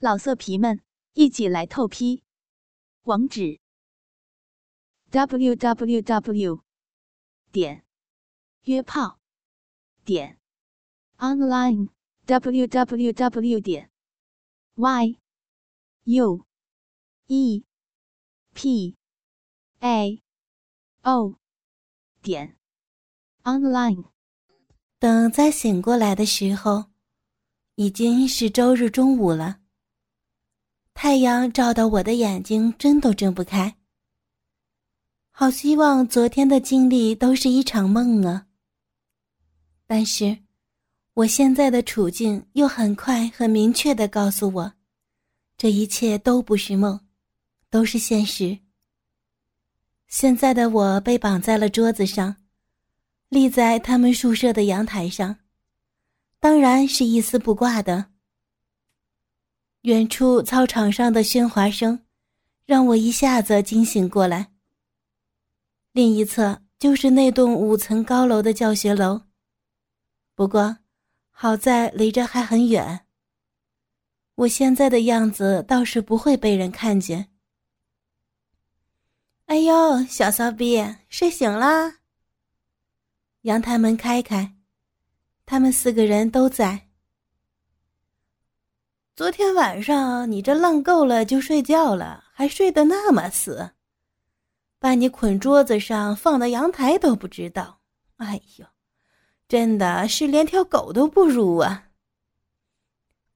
老色皮们，一起来透批！网址：w w w 点约炮点 online w w w 点 y u e p a o 点 online。等再醒过来的时候，已经是周日中午了。太阳照到我的眼睛，睁都睁不开。好希望昨天的经历都是一场梦啊！但是，我现在的处境又很快、很明确的告诉我，这一切都不是梦，都是现实。现在的我被绑在了桌子上，立在他们宿舍的阳台上，当然是一丝不挂的。远处操场上的喧哗声，让我一下子惊醒过来。另一侧就是那栋五层高楼的教学楼，不过好在离这还很远。我现在的样子倒是不会被人看见。哎呦，小骚逼，睡醒啦！阳台门开开，他们四个人都在。昨天晚上你这浪够了就睡觉了，还睡得那么死，把你捆桌子上放到阳台都不知道。哎呦，真的是连条狗都不如啊！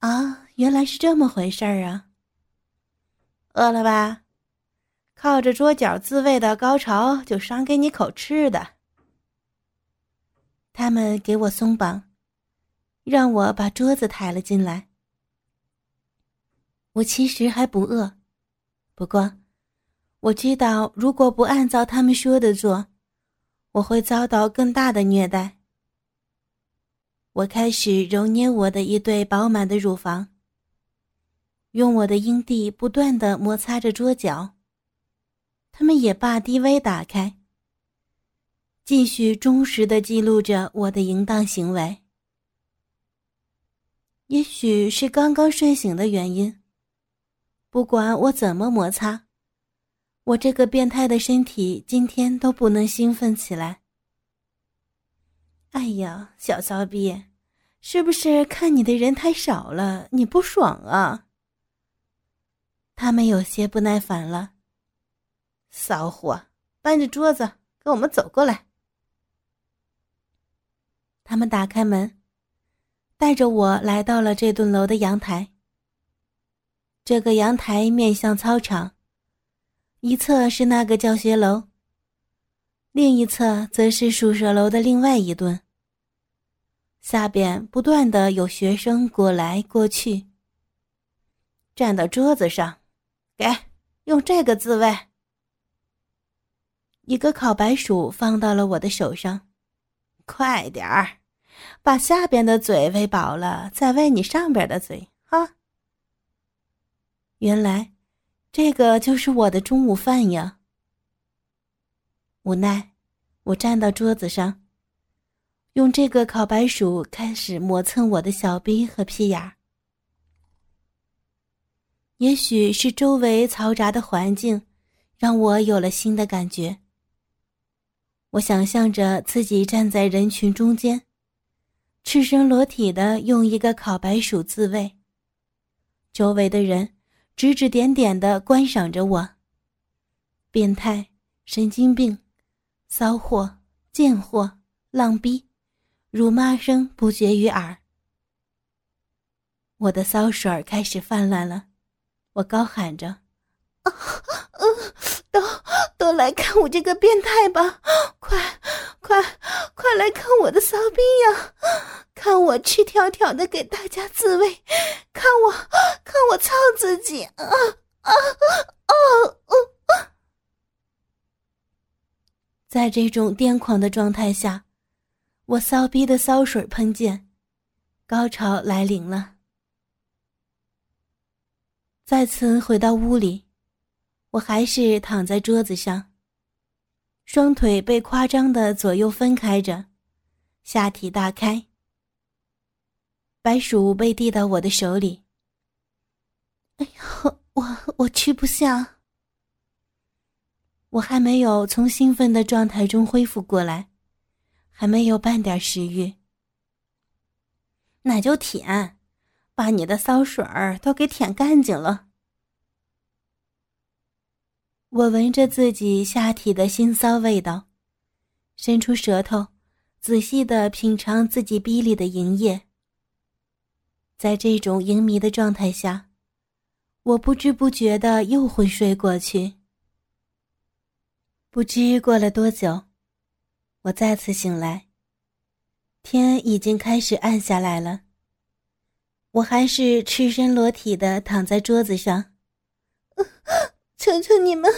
啊，原来是这么回事儿啊！饿了吧？靠着桌角自慰的高潮就赏给你口吃的。他们给我松绑，让我把桌子抬了进来。我其实还不饿，不过我知道，如果不按照他们说的做，我会遭到更大的虐待。我开始揉捏我的一对饱满的乳房，用我的阴蒂不断的摩擦着桌角，他们也把低微打开，继续忠实的记录着我的淫荡行为。也许是刚刚睡醒的原因。不管我怎么摩擦，我这个变态的身体今天都不能兴奋起来。哎呀，小骚逼，是不是看你的人太少了，你不爽啊？他们有些不耐烦了。骚货，搬着桌子跟我们走过来。他们打开门，带着我来到了这栋楼的阳台。这个阳台面向操场，一侧是那个教学楼，另一侧则是宿舍楼的另外一端。下边不断的有学生过来过去。站到桌子上，给用这个自慰。一个烤白薯放到了我的手上，快点儿，把下边的嘴喂饱了，再喂你上边的嘴，哈。原来，这个就是我的中午饭呀。无奈，我站到桌子上，用这个烤白薯开始磨蹭我的小臂和屁眼儿。也许是周围嘈杂的环境，让我有了新的感觉。我想象着自己站在人群中间，赤身裸体的用一个烤白薯自慰，周围的人。指指点点的观赏着我。变态、神经病、骚货、贱货、浪逼，辱骂声不绝于耳。我的骚水开始泛滥了，我高喊着：“啊，嗯，都都来看我这个变态吧！快，快，快来看我的骚逼呀！看我赤条条的给大家自慰，看我，看我操自己！啊啊啊啊！在这种癫狂的状态下，我骚逼的骚水喷溅，高潮来临了。再次回到屋里，我还是躺在桌子上，双腿被夸张的左右分开着，下体大开。白薯被递到我的手里，我吃不下。我还没有从兴奋的状态中恢复过来，还没有半点食欲。那就舔，把你的骚水儿都给舔干净了。我闻着自己下体的腥骚味道，伸出舌头，仔细的品尝自己逼里的营液。在这种淫迷的状态下，我不知不觉的又昏睡过去。不知过了多久，我再次醒来。天已经开始暗下来了。我还是赤身裸体的躺在桌子上。求求你们，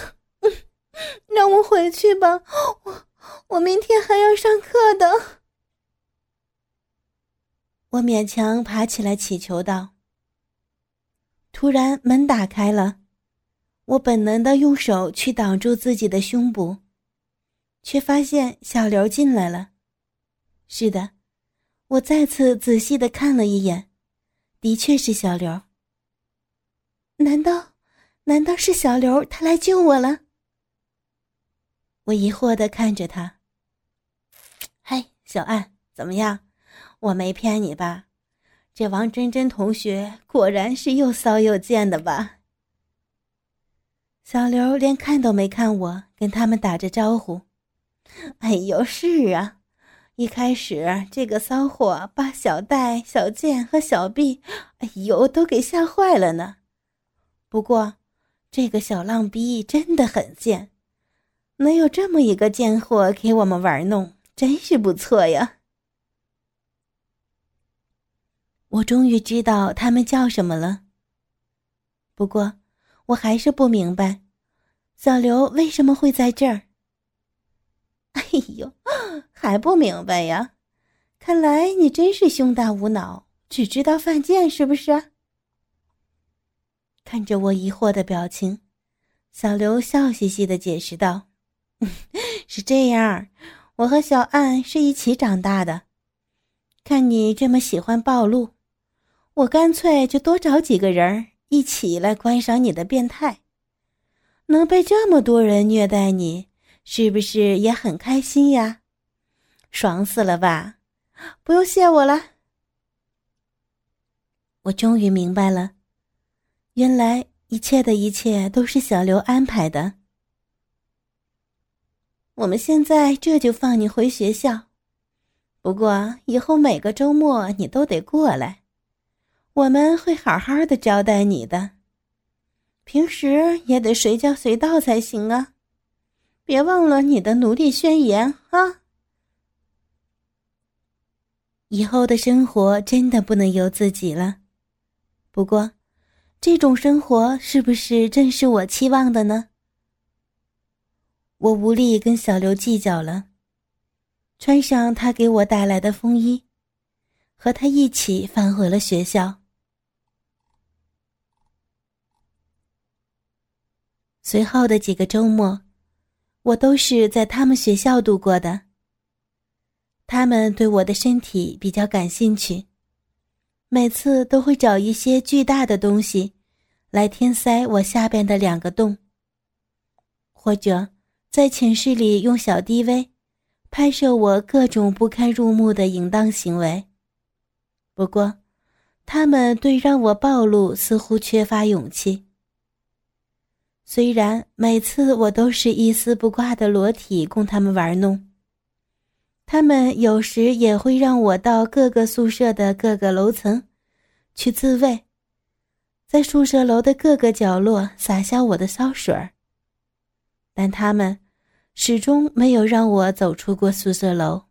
让我回去吧！我我明天还要上课的。我勉强爬起来祈求道。突然门打开了。我本能的用手去挡住自己的胸部，却发现小刘进来了。是的，我再次仔细的看了一眼，的确是小刘。难道，难道是小刘他来救我了？我疑惑的看着他。嗨，小安，怎么样？我没骗你吧？这王真真同学果然是又骚又贱的吧？小刘连看都没看我，跟他们打着招呼。哎呦，是啊，一开始这个骚货把小戴、小健和小毕，哎呦，都给吓坏了呢。不过，这个小浪逼真的很贱，能有这么一个贱货给我们玩弄，真是不错呀。我终于知道他们叫什么了。不过。我还是不明白，小刘为什么会在这儿。哎呦，还不明白呀？看来你真是胸大无脑，只知道犯贱是不是？看着我疑惑的表情，小刘笑嘻嘻的解释道：“ 是这样，我和小岸是一起长大的。看你这么喜欢暴露，我干脆就多找几个人。”一起来观赏你的变态，能被这么多人虐待你，是不是也很开心呀？爽死了吧！不用谢我了。我终于明白了，原来一切的一切都是小刘安排的。我们现在这就放你回学校，不过以后每个周末你都得过来。我们会好好的招待你的，平时也得随叫随到才行啊！别忘了你的奴隶宣言啊！以后的生活真的不能由自己了。不过，这种生活是不是正是我期望的呢？我无力跟小刘计较了，穿上他给我带来的风衣，和他一起返回了学校。随后的几个周末，我都是在他们学校度过的。他们对我的身体比较感兴趣，每次都会找一些巨大的东西来填塞我下边的两个洞，或者在寝室里用小 DV 拍摄我各种不堪入目的淫荡行为。不过，他们对让我暴露似乎缺乏勇气。虽然每次我都是一丝不挂的裸体供他们玩弄，他们有时也会让我到各个宿舍的各个楼层去自慰，在宿舍楼的各个角落洒下我的骚水儿，但他们始终没有让我走出过宿舍楼。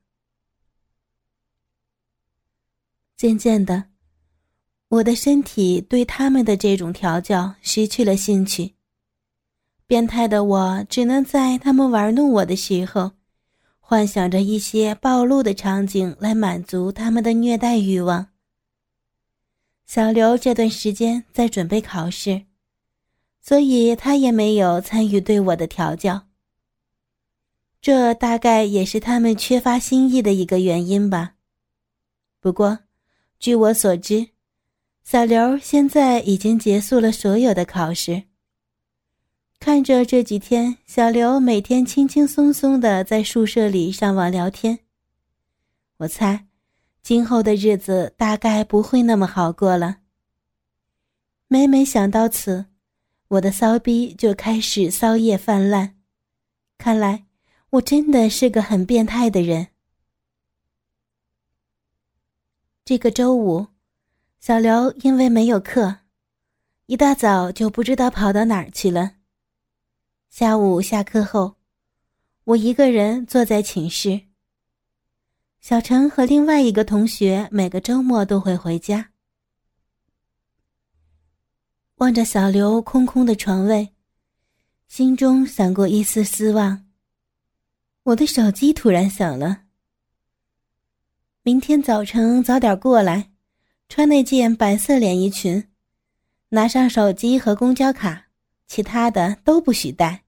渐渐的，我的身体对他们的这种调教失去了兴趣。变态的我只能在他们玩弄我的时候，幻想着一些暴露的场景来满足他们的虐待欲望。小刘这段时间在准备考试，所以他也没有参与对我的调教。这大概也是他们缺乏新意的一个原因吧。不过，据我所知，小刘现在已经结束了所有的考试。看着这几天小刘每天轻轻松松的在宿舍里上网聊天，我猜，今后的日子大概不会那么好过了。每每想到此，我的骚逼就开始骚叶泛滥。看来，我真的是个很变态的人。这个周五，小刘因为没有课，一大早就不知道跑到哪儿去了。下午下课后，我一个人坐在寝室。小陈和另外一个同学每个周末都会回家。望着小刘空空的床位，心中闪过一丝失望。我的手机突然响了。明天早晨早点过来，穿那件白色连衣裙，拿上手机和公交卡，其他的都不许带。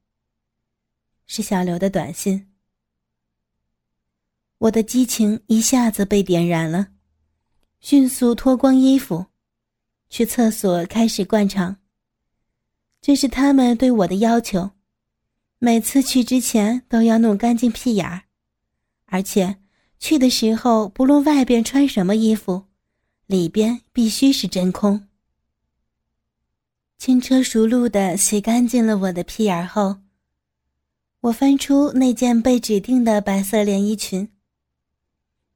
是小刘的短信。我的激情一下子被点燃了，迅速脱光衣服，去厕所开始灌肠。这是他们对我的要求，每次去之前都要弄干净屁眼儿，而且。去的时候，不论外边穿什么衣服，里边必须是真空。轻车熟路的洗干净了我的屁眼后，我翻出那件被指定的白色连衣裙。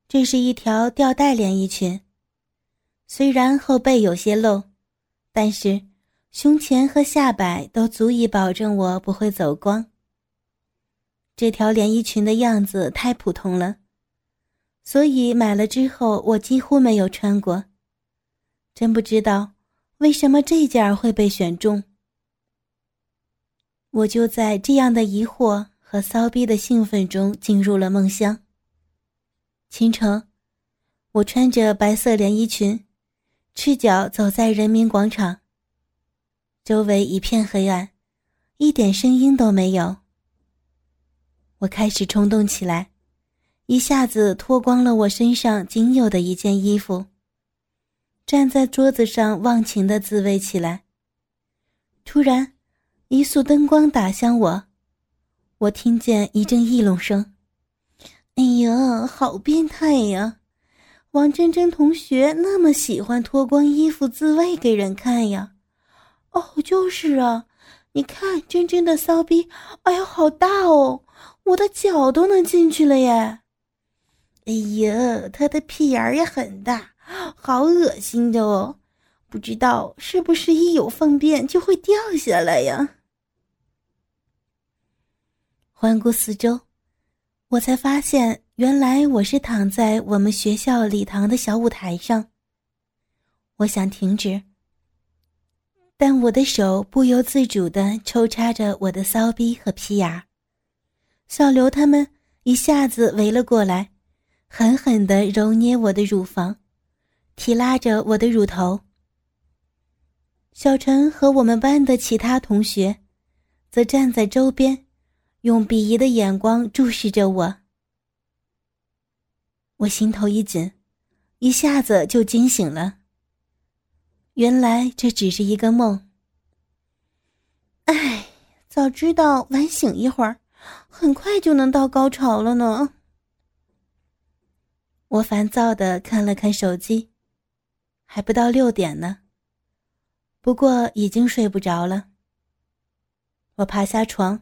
这是一条吊带连衣裙，虽然后背有些露，但是胸前和下摆都足以保证我不会走光。这条连衣裙的样子太普通了。所以买了之后，我几乎没有穿过。真不知道为什么这件会被选中。我就在这样的疑惑和骚逼的兴奋中进入了梦乡。清晨，我穿着白色连衣裙，赤脚走在人民广场。周围一片黑暗，一点声音都没有。我开始冲动起来。一下子脱光了我身上仅有的一件衣服，站在桌子上忘情的自慰起来。突然，一束灯光打向我，我听见一阵议论声：“哎呀，好变态呀！王真真同学那么喜欢脱光衣服自慰给人看呀？”“哦，就是啊，你看真真的骚逼，哎呀，好大哦，我的脚都能进去了耶！”哎呀，他的屁眼儿也很大，好恶心的哦！不知道是不是一有粪便就会掉下来呀？环顾四周，我才发现原来我是躺在我们学校礼堂的小舞台上。我想停止，但我的手不由自主的抽插着我的骚逼和屁眼。小刘他们一下子围了过来。狠狠的揉捏我的乳房，提拉着我的乳头。小陈和我们班的其他同学，则站在周边，用鄙夷的眼光注视着我。我心头一紧，一下子就惊醒了。原来这只是一个梦。唉，早知道晚醒一会儿，很快就能到高潮了呢。我烦躁的看了看手机，还不到六点呢。不过已经睡不着了。我爬下床，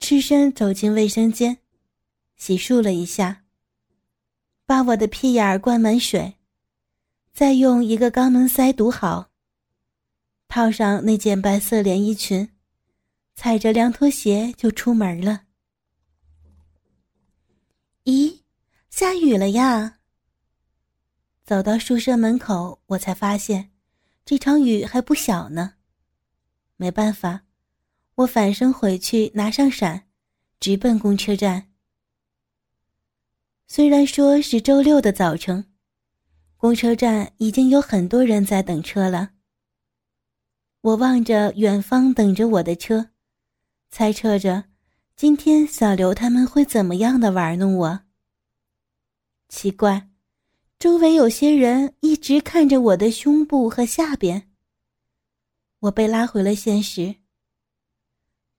赤身走进卫生间，洗漱了一下，把我的屁眼儿灌满水，再用一个肛门塞堵好，套上那件白色连衣裙，踩着凉拖鞋就出门了。咦？下雨了呀！走到宿舍门口，我才发现，这场雨还不小呢。没办法，我返身回去拿上伞，直奔公车站。虽然说是周六的早晨，公车站已经有很多人在等车了。我望着远方等着我的车，猜测着今天小刘他们会怎么样的玩弄我。奇怪，周围有些人一直看着我的胸部和下边。我被拉回了现实。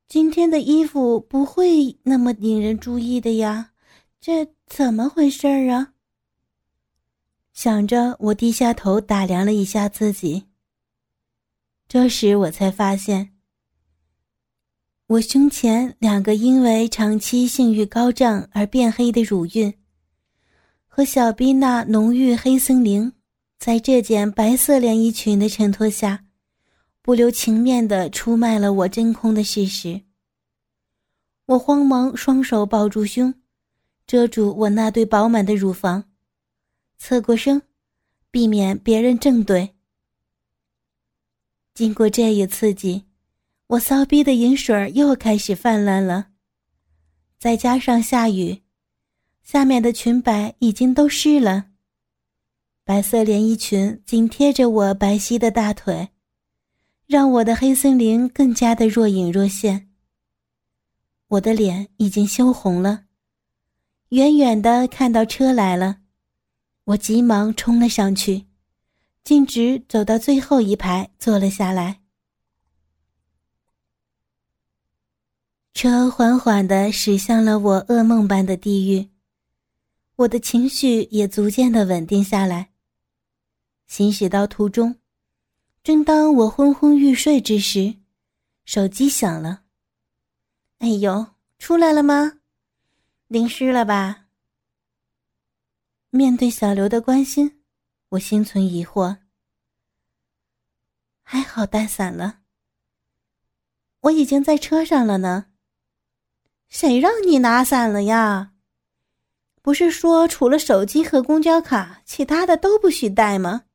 今天的衣服不会那么引人注意的呀，这怎么回事儿啊？想着，我低下头打量了一下自己。这时我才发现，我胸前两个因为长期性欲高涨而变黑的乳晕，和小逼那浓郁黑森林，在这件白色连衣裙的衬托下。不留情面的出卖了我真空的事实。我慌忙双手抱住胸，遮住我那对饱满的乳房，侧过身，避免别人正对。经过这一刺激，我骚逼的饮水又开始泛滥了。再加上下雨，下面的裙摆已经都湿了。白色连衣裙紧贴着我白皙的大腿。让我的黑森林更加的若隐若现。我的脸已经羞红了，远远的看到车来了，我急忙冲了上去，径直走到最后一排坐了下来。车缓缓的驶向了我噩梦般的地狱，我的情绪也逐渐的稳定下来。行驶到途中。正当我昏昏欲睡之时，手机响了。哎呦，出来了吗？淋湿了吧？面对小刘的关心，我心存疑惑。还好带伞了。我已经在车上了呢。谁让你拿伞了呀？不是说除了手机和公交卡，其他的都不许带吗？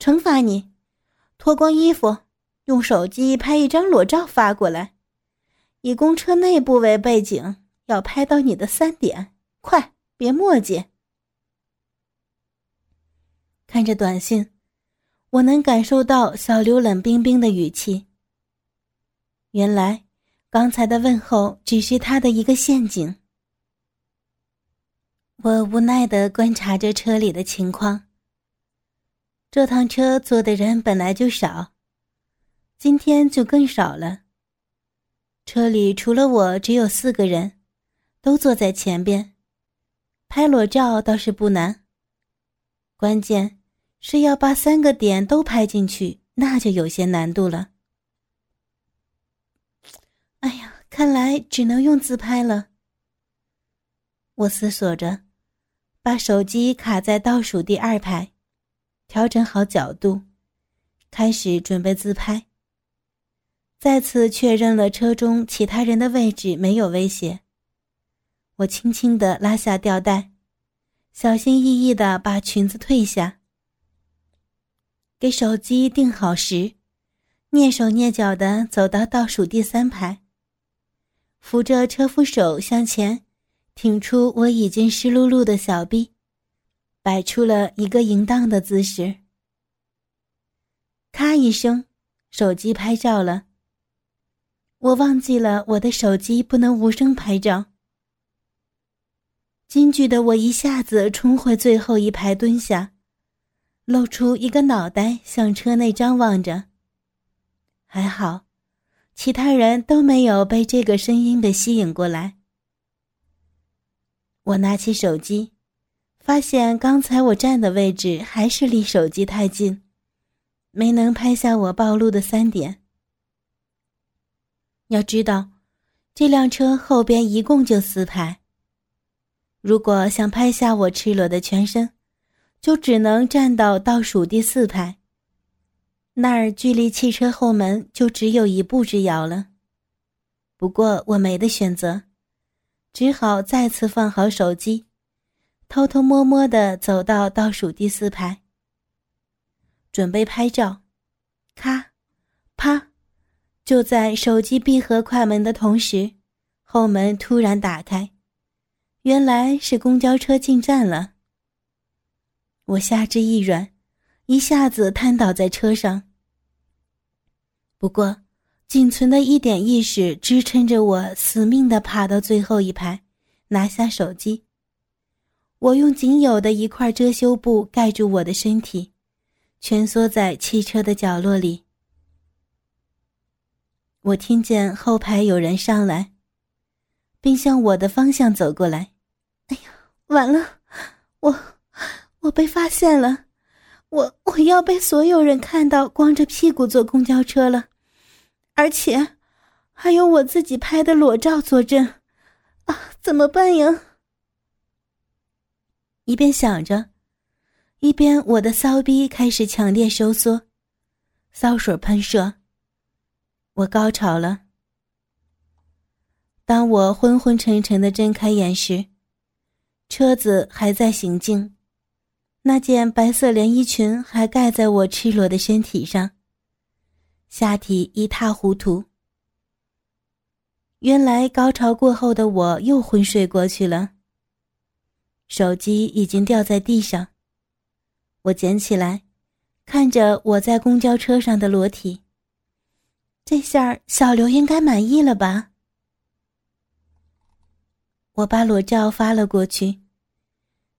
惩罚你。脱光衣服，用手机拍一张裸照发过来，以公车内部为背景，要拍到你的三点，快，别墨迹。看着短信，我能感受到小刘冷冰冰的语气。原来，刚才的问候只是他的一个陷阱。我无奈的观察着车里的情况。这趟车坐的人本来就少，今天就更少了。车里除了我，只有四个人，都坐在前边。拍裸照倒是不难，关键是要把三个点都拍进去，那就有些难度了。哎呀，看来只能用自拍了。我思索着，把手机卡在倒数第二排。调整好角度，开始准备自拍。再次确认了车中其他人的位置没有威胁，我轻轻地拉下吊带，小心翼翼地把裙子褪下。给手机定好时，蹑手蹑脚地走到倒数第三排，扶着车扶手向前，挺出我已经湿漉漉的小臂。摆出了一个淫荡的姿势。咔一声，手机拍照了。我忘记了我的手机不能无声拍照。惊惧的我一下子冲回最后一排蹲下，露出一个脑袋向车内张望着。还好，其他人都没有被这个声音给吸引过来。我拿起手机。发现刚才我站的位置还是离手机太近，没能拍下我暴露的三点。要知道，这辆车后边一共就四排。如果想拍下我赤裸的全身，就只能站到倒数第四排。那儿距离汽车后门就只有一步之遥了。不过我没得选择，只好再次放好手机。偷偷摸摸的走到倒数第四排，准备拍照。咔，啪！就在手机闭合快门的同时，后门突然打开，原来是公交车进站了。我下肢一软，一下子瘫倒在车上。不过，仅存的一点意识支撑着我，死命的爬到最后一排，拿下手机。我用仅有的一块遮羞布盖住我的身体，蜷缩在汽车的角落里。我听见后排有人上来，并向我的方向走过来。哎呀，完了，我我被发现了，我我要被所有人看到光着屁股坐公交车了，而且还有我自己拍的裸照作证，啊，怎么办呀？一边想着，一边我的骚逼开始强烈收缩，骚水喷射。我高潮了。当我昏昏沉沉的睁开眼时，车子还在行进，那件白色连衣裙还盖在我赤裸的身体上，下体一塌糊涂。原来高潮过后的我又昏睡过去了。手机已经掉在地上，我捡起来，看着我在公交车上的裸体。这下小刘应该满意了吧？我把裸照发了过去，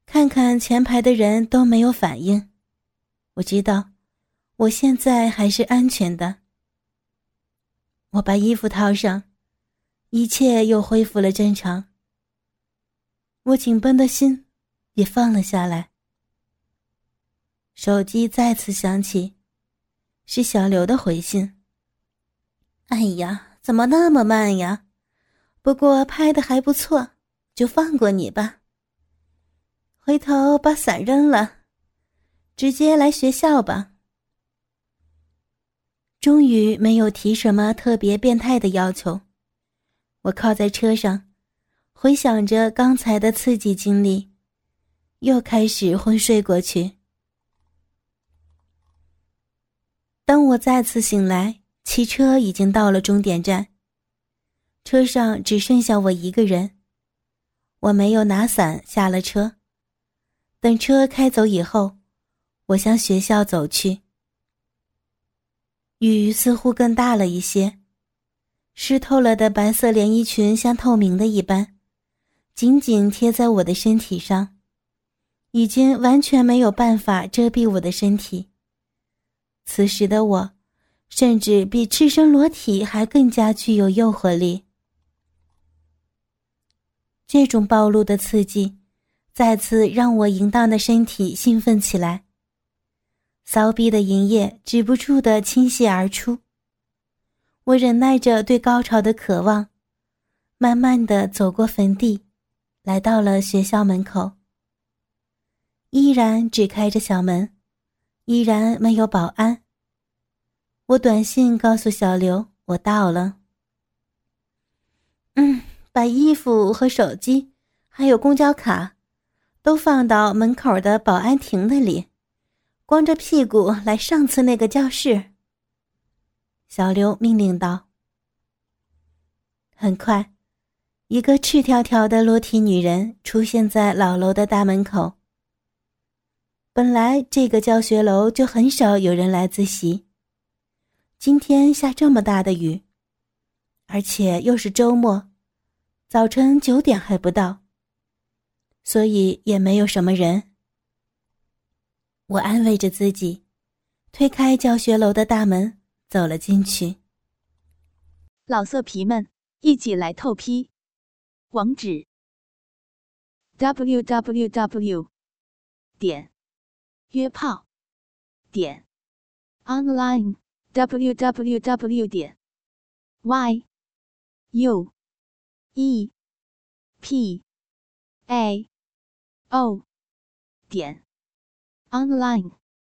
看看前排的人都没有反应，我知道我现在还是安全的。我把衣服套上，一切又恢复了正常。我紧绷的心也放了下来。手机再次响起，是小刘的回信。哎呀，怎么那么慢呀？不过拍的还不错，就放过你吧。回头把伞扔了，直接来学校吧。终于没有提什么特别变态的要求，我靠在车上，回想着刚才的刺激经历，又开始昏睡过去。当我再次醒来。汽车已经到了终点站，车上只剩下我一个人。我没有拿伞，下了车。等车开走以后，我向学校走去。雨似乎更大了一些，湿透了的白色连衣裙像透明的一般，紧紧贴在我的身体上，已经完全没有办法遮蔽我的身体。此时的我。甚至比赤身裸体还更加具有诱惑力。这种暴露的刺激，再次让我淫荡的身体兴奋起来。骚逼的淫液止不住的倾泻而出。我忍耐着对高潮的渴望，慢慢的走过坟地，来到了学校门口。依然只开着小门，依然没有保安。我短信告诉小刘，我到了。嗯，把衣服和手机，还有公交卡，都放到门口的保安亭那里，光着屁股来上次那个教室。小刘命令道。很快，一个赤条条的裸体女人出现在老楼的大门口。本来这个教学楼就很少有人来自习。今天下这么大的雨，而且又是周末，早晨九点还不到，所以也没有什么人。我安慰着自己，推开教学楼的大门，走了进去。老色皮们，一起来透批，网址：w w w. 点约炮点 online。www 点 y u e p a o 点 online。